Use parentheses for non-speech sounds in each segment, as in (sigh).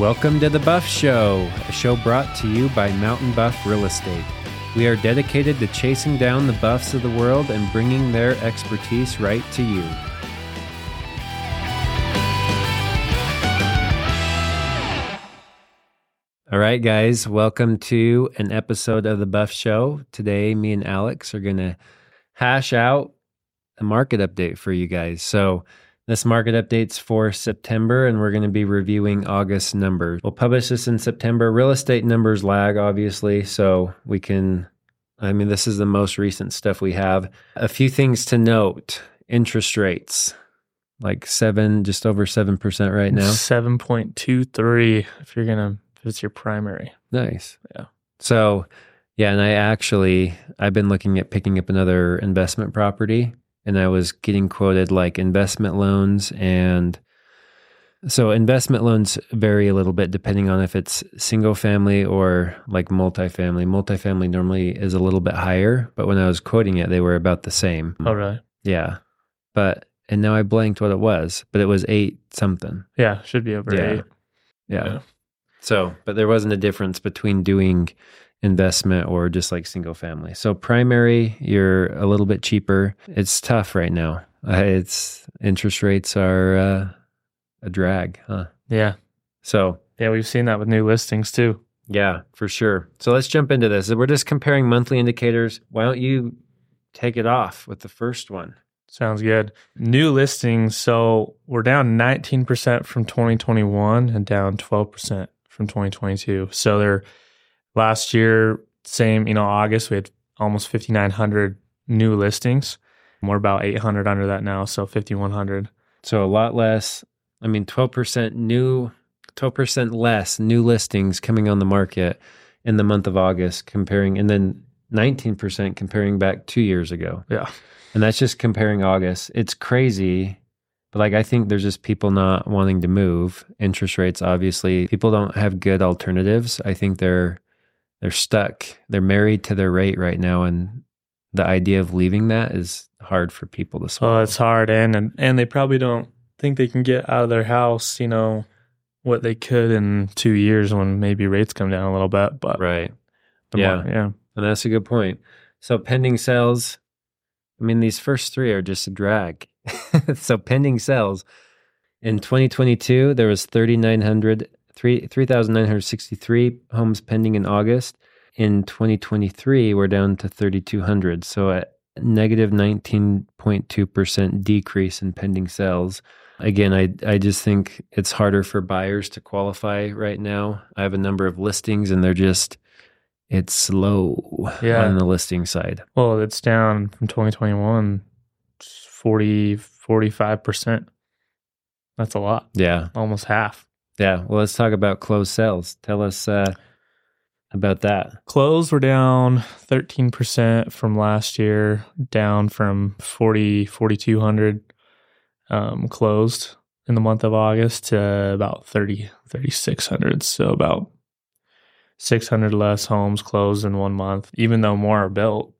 Welcome to the Buff Show, a show brought to you by Mountain Buff Real Estate. We are dedicated to chasing down the buffs of the world and bringing their expertise right to you. All right, guys, welcome to an episode of the Buff Show. Today, me and Alex are going to hash out a market update for you guys. So, this market update's for September, and we're going to be reviewing August numbers. We'll publish this in September. Real estate numbers lag, obviously, so we can. I mean, this is the most recent stuff we have. A few things to note interest rates, like seven, just over 7% right now. 7.23 if you're going to, if it's your primary. Nice. Yeah. So, yeah, and I actually I've been looking at picking up another investment property and I was getting quoted like investment loans and so investment loans vary a little bit depending on if it's single family or like multifamily. Multifamily normally is a little bit higher, but when I was quoting it, they were about the same. Oh, really? Yeah. But and now I blanked what it was, but it was eight something. Yeah, should be over Yeah. eight. Yeah. Yeah. So, but there wasn't a difference between doing investment or just like single family. So, primary, you're a little bit cheaper. It's tough right now. Uh, it's interest rates are uh, a drag, huh? Yeah. So, Yeah, we've seen that with new listings too. yeah, for sure. So, let's jump into this. We're just comparing monthly indicators. Why don't you take it off with the first one? Sounds good. New listings. So we're down 19% from 2021 and down 12% from 2022. So they're last year, same, you know, August, we had almost 5,900 new listings. We're about 800 under that now. So 5,100. So, a lot less. I mean, 12% new, 12% less new listings coming on the market in the month of August, comparing, and then 19% comparing back two years ago. Yeah. And that's just comparing August. It's crazy. But like, I think there's just people not wanting to move. Interest rates, obviously, people don't have good alternatives. I think they're, they're stuck. They're married to their rate right now. And the idea of leaving that is hard for people to swallow. Well, it's hard, and, and and they probably don't think they can get out of their house. You know what they could in two years when maybe rates come down a little bit. But right. Yeah. more- yeah, And that's a good point. So pending sales, I mean, these first three are just a drag. (laughs) so pending sales in 2022, there was 3,900, 3 3,963 homes pending in August. In 2023, we're down to 3,200. So a negative 19.2% decrease in pending sales. Again, I, I just think it's harder for buyers to qualify right now. I have a number of listings and they're just, it's slow Yeah. on the listing side. well, it's down from 2021, 40, 45 percent. That's a lot, Yeah. almost half. Yeah. Well, let's talk about closed sales. Tell us uh, about that. Closed were down 13 percent from last year, down from 40, 4,200 um, closed in the month of August to about 30, 3,600. So about 600 less homes closed in one month, even though more are built,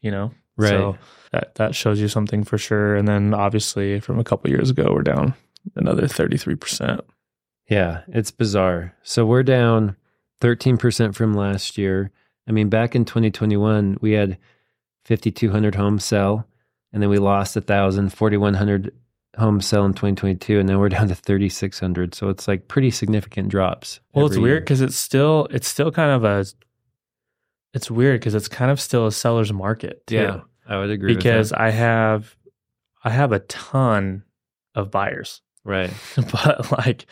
you know? Right. So that, that shows you something for sure. And then obviously from a couple years ago, we're down another 33%. Yeah. It's bizarre. So we're down 13% from last year. I mean, back in 2021, we had 5,200 homes sell, and then we lost 1,000, 4,100 homes sell in 2022, and then we're down to 3,600. So it's like pretty significant drops. Well, it's weird because it's still, it's still kind of a, it's weird because it's kind of still a seller's market too. Yeah. I would agree because I have, I have a ton of buyers. Right. (laughs) but like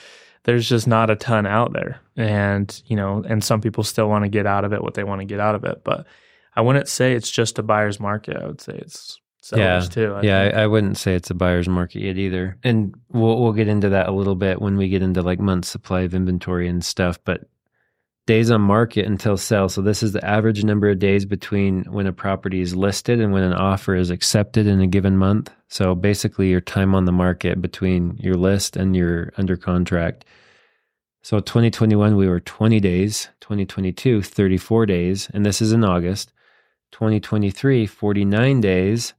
there's just not a ton out there and you know and some people still want to get out of it what they want to get out of it but i wouldn't say it's just a buyer's market i would say it's sellers too I yeah. I, I wouldn't say it's a buyer's market yet either. And we'll we'll get into that a little bit when we get into like month supply of inventory and stuff. But days on market until sale. So this is the average number of days between when a property is listed and when an offer is accepted in a given month. So basically your time on the market between your list and your under contract. So 2021 we were 20 days, 2022 34 days, and this is in August. 2023 49 days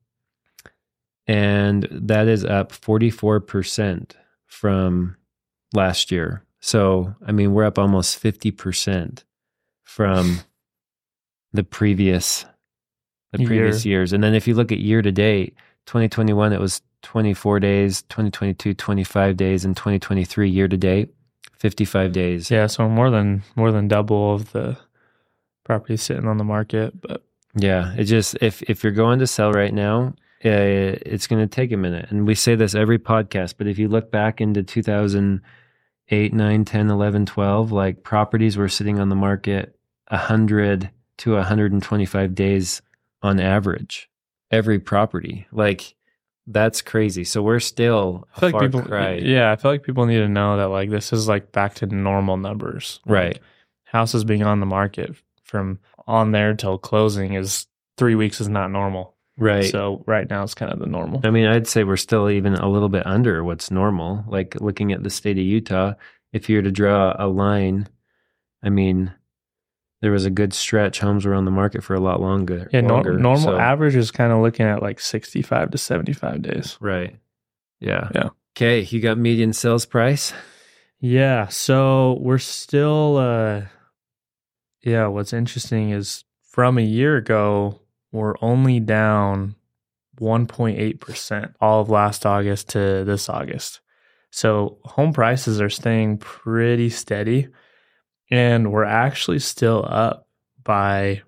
and that is up 44% from last year. So, I mean, we're up almost 50% from the previous the previous years. And then if you look at year to date, 2021 it was 24 days, 2022 25 days and 2023 year to date 55 days. Yeah, so more than more than double of the property sitting on the market, but Yeah, it just if if you're going to sell right now, uh, it's going to take a minute. And we say this every podcast, but if you look back into 2008, 9, 10, 11, 12, like properties were sitting on the market 100 to 125 days on average. Every property. Like that's crazy. So we're still I feel like far people cry. Yeah, I feel like people need to know that like this is like back to normal numbers. Like, Right. houses being on the market from on there till closing is three weeks is not normal. Right. So right now it's kind of the normal. I mean, I'd say we're still even a little bit under what's normal. Like looking at the state of Utah, if you were to draw a line, I mean, there was a good stretch. Homes were on the market for a lot longer. Yeah, nor- longer, normal so- average is kind of looking at like 65 to 75 days. Right. Yeah. Yeah. Okay. You got median sales price. Yeah, so we're still uh yeah, what's interesting is from a year ago, we're only down 1.8% all of last August to this August. So home prices are staying pretty steady and we're actually still up by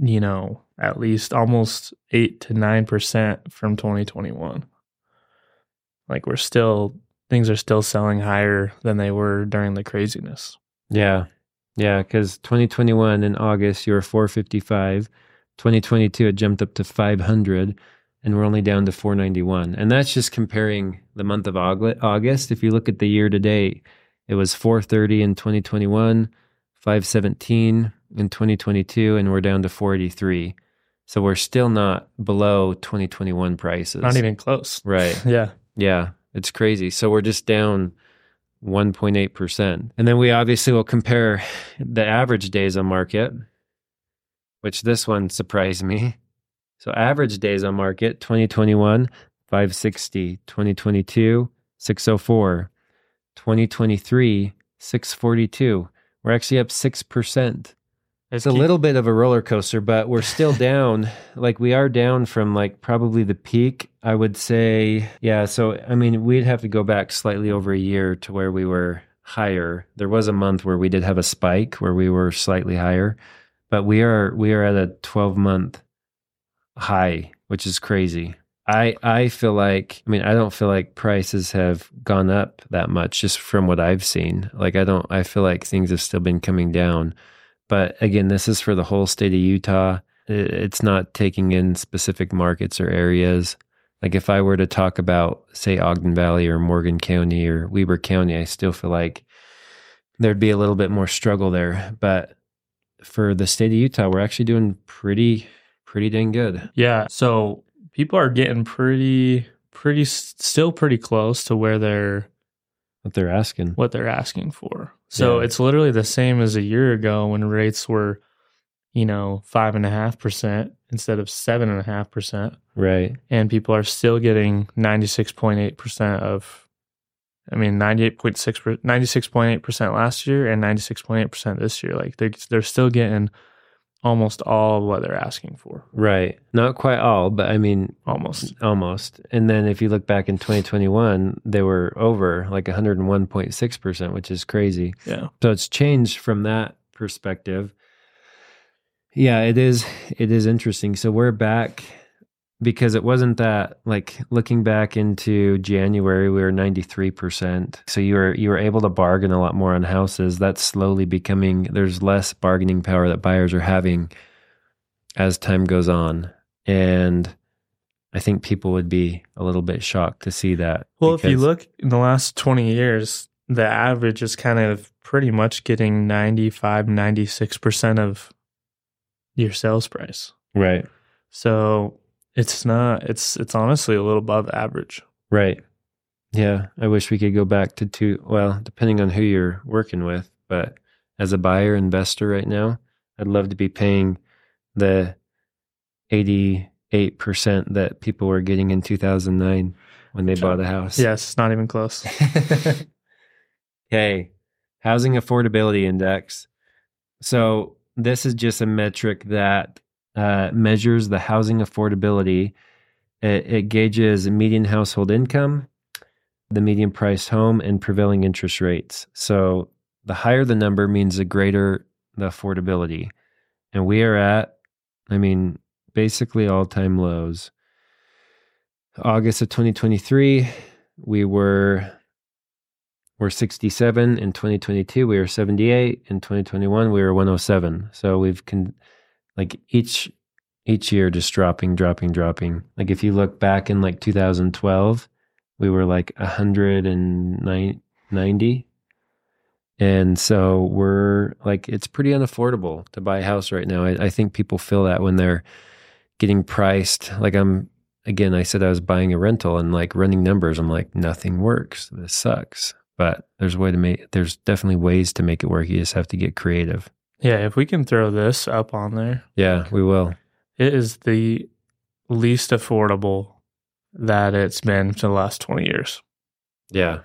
you know, at least almost 8 to 9% from 2021. Like we're still things are still selling higher than they were during the craziness. Yeah. Yeah. Because 2021 in August, you were 455. 2022, it jumped up to 500, and we're only down to 491. And that's just comparing the month of August. If you look at the year to date, it was 430 in 2021, 517 in 2022, and we're down to 483. So we're still not below 2021 prices. Not even close. right. (laughs) Yeah. Yeah, it's crazy. So we're just down 1.8%. And then we obviously will compare the average days on market, which this one surprised me. So average days on market 2021 560, 2022 604, 2023 642. We're actually up 6%. It's a little bit of a roller coaster, but we're still (laughs) down. Like we are down from like probably the peak. I would say, yeah. So I mean, we'd have to go back slightly over a year to where we were higher. There was a month where we did have a spike where we were slightly higher, but we are we are at a 12 month high, which is crazy. I I feel like I mean I don't feel like prices have gone up that much just from what I've seen. Like I don't I feel like things have still been coming down. But again, this is for the whole state of Utah. It's not taking in specific markets or areas. Like if I were to talk about, say, Ogden Valley or Morgan County or Weber County, I still feel like there'd be a little bit more struggle there. But for the state of Utah, we're actually doing pretty, pretty dang good. Yeah. So people are getting pretty, pretty, still pretty close to where they're, What they're asking. what they're asking for. So Yeah. it's literally the same as a year ago when rates were, you know, five and a half percent instead of seven and a half percent. Right. And people are still getting 96.8% of, I mean, 98.6, 96.8% last year and 96.8% this year. Like they're, they're still getting almost all of what they're asking for. Right. Not quite all, but I mean, Almost. almost. And then if you look back in 2021, they were over like 101.6%, which is crazy. Yeah. So it's changed from that perspective. Yeah, it is it is interesting. So we're back because it wasn't that like looking back into January we were 93%. So you were you were able to bargain a lot more on houses. That's slowly becoming there's less bargaining power that buyers are having as time goes on. And I think people would be a little bit shocked to see that. Well, if you look in the last 20 years, the average is kind of pretty much getting 95, 96% of your sales price. Right. So it's not, it's, it's honestly a little above average. Right. Yeah. I wish we could go back to two. Well, depending on who you're working with, but as a buyer investor right now, I'd love to be paying the 88% that people were getting in 2009 when they bought a house. Yes, not even close. (laughs) okay. housing affordability index. So this is just a metric that uh, measures the housing affordability. It, it gauges median household income, the median price home, and prevailing interest rates. So the higher the number means the greater the affordability. And we are at, I mean, basically all time lows. August of 2023, we were we're 67 in 2022 we were 78 in 2021 we were 107 so we've con- like each each year just dropping dropping dropping. Like if you look back in like 2012 we were like 190 and so we're like it's pretty unaffordable to buy a house right now. I, I think people feel that when they're getting priced. Like i'm again i said i was buying a rental and like running numbers. I'm like nothing works. This sucks. But there's a way to make there's definitely ways to make it work. You just have to get creative Yeah, if we can throw this up on there, yeah we will. It is the least affordable that it's been for the last 20 years. yeah.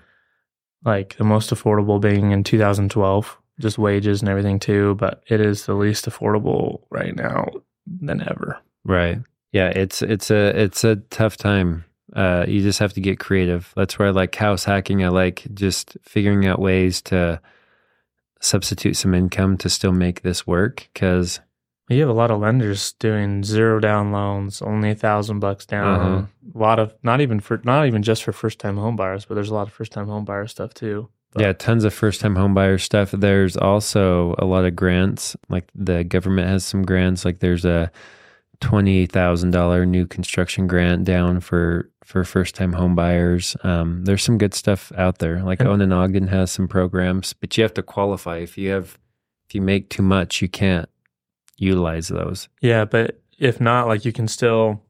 Like the most affordable being in 2012, just wages and everything too, but it is the least affordable right now than ever. right. Yeah it's it's a it's a tough time. Uh you just have to get creative. That's where i like house hacking i like just figuring out ways to substitute some income to still make this work because You have a lot of lenders doing zero down loans, only a thousand bucks down. Uh-huh. A lot of not even for not even just for first time home buyers, but there's a lot of first time home buyer stuff too. But- yeah tons of first time homebuyer stuff there's also a lot of grants like the government has some grants like there's a $20000 new construction grant down for for first time home buyers um, there's some good stuff out there like And- owen ogden has some programs but you have to qualify. If you have if you make too much you can't utilize those. Yeah, but if not, like you can still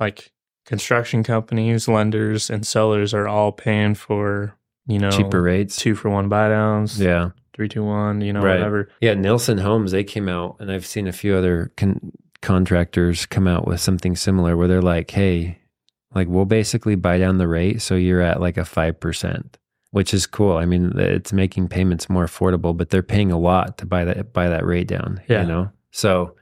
like construction companies, lenders, and sellers are all paying for, you know, cheaper rates. two for one buy downs, yeah. three, two, one, you know, Right. whatever. Yeah, Nilson Homes, they came out, and I've seen a few other con- contractors come out with something similar where they're like, hey, like we'll basically buy down the rate. So you're at like a 5%, which is cool. I mean, it's making payments more affordable, but they're paying a lot to buy that, buy that rate down, Yeah. you know? So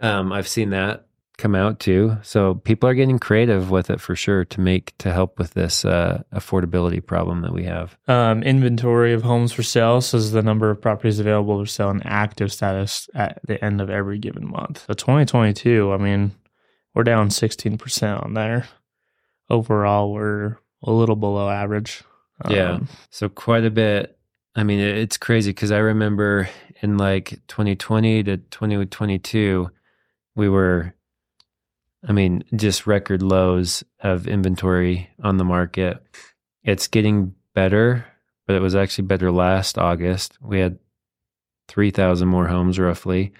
um, I've seen that come out too. So people are getting creative with it for sure to make, to help with this uh, affordability problem that we have. Um, inventory of homes for sale says the number of properties available for sale in active status at the end of every given month. So 2022, I mean, we're down 16% on there. Overall, we're a little below average. Yeah. Um, So quite a bit. I mean, it's crazy because I remember in like 2020 to 2022, we were, I mean, just record lows of inventory on the market. It's getting better, but it was actually better last August. We had 3,000 more homes roughly.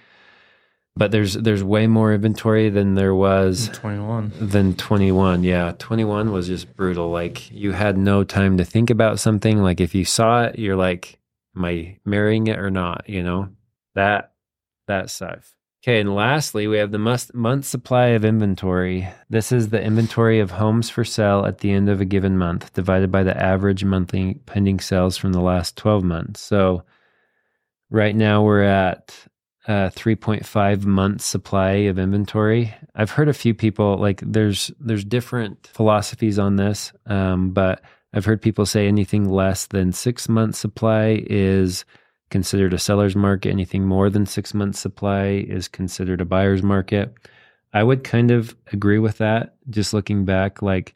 But there's there's way more inventory than there was 21. than 21 yeah 21 was just brutal like you had no time to think about something like if you saw it you're like am i marrying it or not you know that that sucks okay and lastly we have the must, month supply of inventory this is the inventory of homes for sale at the end of a given month divided by the average monthly pending sales from the last 12 months so right now we're at uh, 3.5 months supply of inventory. I've heard a few people like there's there's different philosophies on this, um, but I've heard people say anything less than six months supply is considered a seller's market. Anything more than six months supply is considered a buyer's market. I would kind of agree with that. Just looking back, like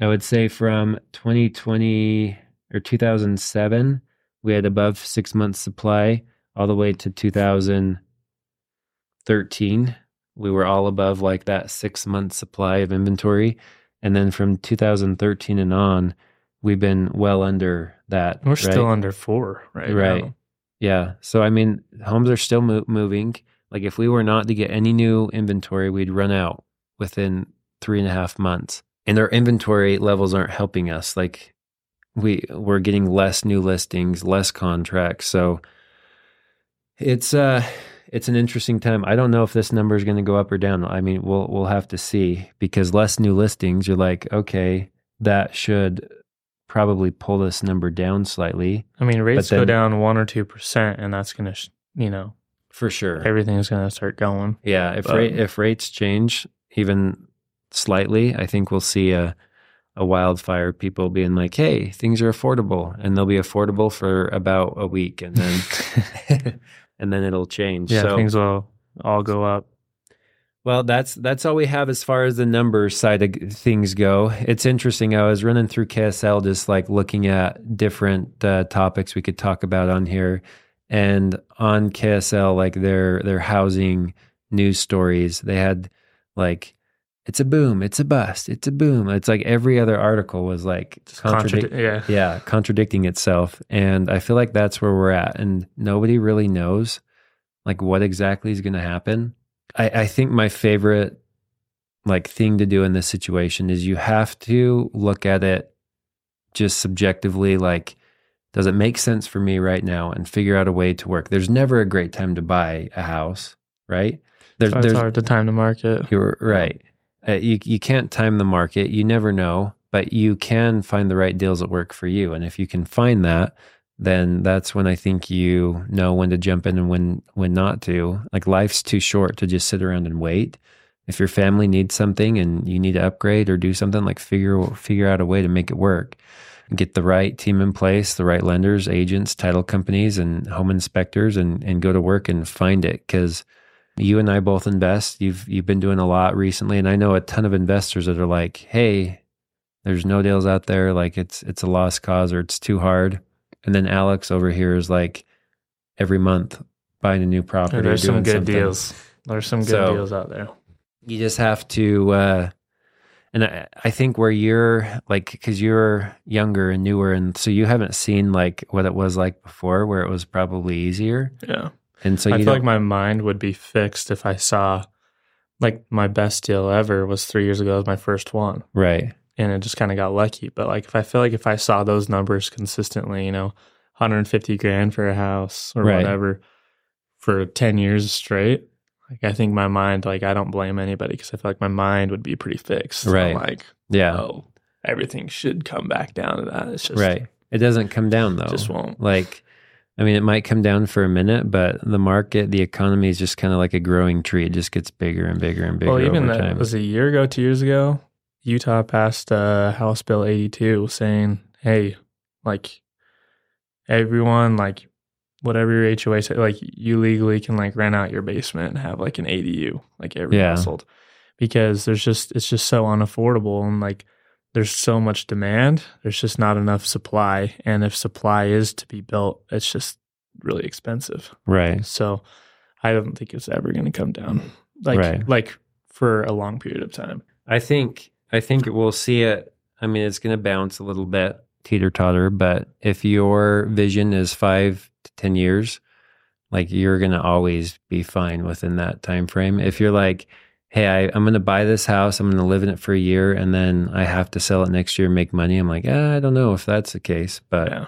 I would say from 2020 or 2007, we had above six months supply all the way to 2013 we were all above like that six month supply of inventory and then from 2013 and on we've been well under that We're right? still under four right Right. now. Yeah so i mean homes are still mo- moving like if we were not to get any new inventory we'd run out within three and a half months and our inventory levels aren't helping us like we we're getting less new listings less contracts so it's uh it's an interesting time. I don't know if this number is going to go up or down. I mean, we'll we'll have to see because less new listings. You're like, okay, that should probably pull this number down slightly I mean, rates go down one or two percent, and that's gonna, sh- you know, for sure. everything's gonna start going. Yeah, if rate, if rates change even slightly, I think we'll see a a wildfire. People being like, "Hey, things are affordable," and they'll be affordable for about a week, and then (laughs) (laughs) and then it'll change. Yeah, so, things will all go up. Well, that's that's all we have as far as the numbers side of things go. It's interesting. I was running through KSL, just like looking at different uh, topics we could talk about on here, and on KSL, like their their housing news stories, they had like it's a boom, it's a bust, it's a boom. It's like every other article was like contradic- Contradi- yeah, yeah, contradicting itself. And I feel like that's where we're at. And nobody really knows like what exactly is going to happen. I, I think my favorite like thing to do in this situation is you have to look at it just subjectively like does it make sense for me right now and figure out a way to work there's never a great time to buy a house right there's, it's hard to time the market. you're right. Uh, you you can't time the market. You never know, but you can find the right deals that work for you. And if you can find that, then that's when I think you know when to jump in and when when not to. Like life's too short to just sit around and wait. If your family needs something and you need to upgrade or do something, like figure figure out a way to make it work. Get the right team in place, the right lenders, agents, title companies, and home inspectors, and and go to work and find it because you and I both invest. You've you've been doing a lot recently, and I know a ton of investors that are like, "Hey, there's no deals out there. Like it's it's a lost cause or it's too hard." And then Alex over here is like, every month buying a new property. There's some good something. deals. There's some good So- deals out there. You just have to, uh, and I, I think where you're like, because you're younger and newer, and so you haven't seen like what it was like before, where it was probably easier, Yeah. and so I feel like my mind would be fixed if I saw like my best deal ever was three years ago, it was my first one. right, And it just kind of got lucky. But like if I feel like if I saw those numbers consistently, you know, 150 grand for a house or Right. whatever for 10 years straight, like I think my mind, like I don't blame anybody because I feel like my mind would be pretty fixed. I'm Right. like, yeah, oh, everything should come back down to that. It's just, right. It doesn't come down though. just won't. like i mean it might come down for a minute but the market the economy is just kind of like a growing tree it just gets bigger and bigger and bigger Well, even that time was a year ago, two years ago. Utah passed uh, House Bill 82 saying, hey, like everyone, like whatever your HOA say, like you legally can like rent out your basement and have like an ADU, like every Yeah. household, because there's just it's just so unaffordable and like there's so much demand, there's just not enough supply, and if supply is to be built, it's just really expensive. right So I don't think it's ever going to come down like Right. like for a long period of time. i think i think we'll see it. I mean it's going to bounce a little bit teeter totter but if your vision is five to ten years like you're going to always be fine within that time frame if you're like hey I, i'm going to buy this house i'm going to live in it for a year and then i have to sell it next year and make money i'm like ah, i don't know if that's the case but Yeah.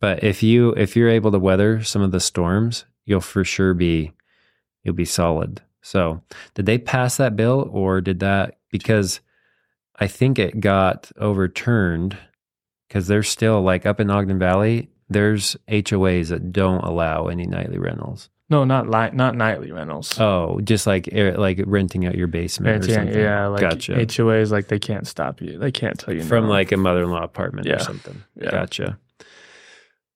but if you if you're able to weather some of the storms you'll for sure be you'll be solid. So did they pass that bill or did that because i think it got overturned because there's still like up in ogden valley there's hoas that don't allow any nightly rentals No, not li- not nightly rentals. oh just like air- like renting out your basement or yeah, something yeah, like gotcha HOAs, like they can't stop you. They can't tell you from no. like a mother-in-law apartment or something. Yeah. Gotcha.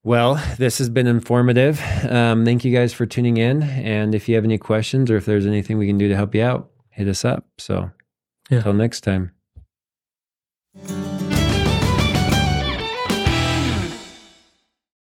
Well, this has been informative. Um, thank you guys for tuning in. And if you have any questions or if there's anything we can do to help you out, hit us up. So Yeah. until next time. Thank you.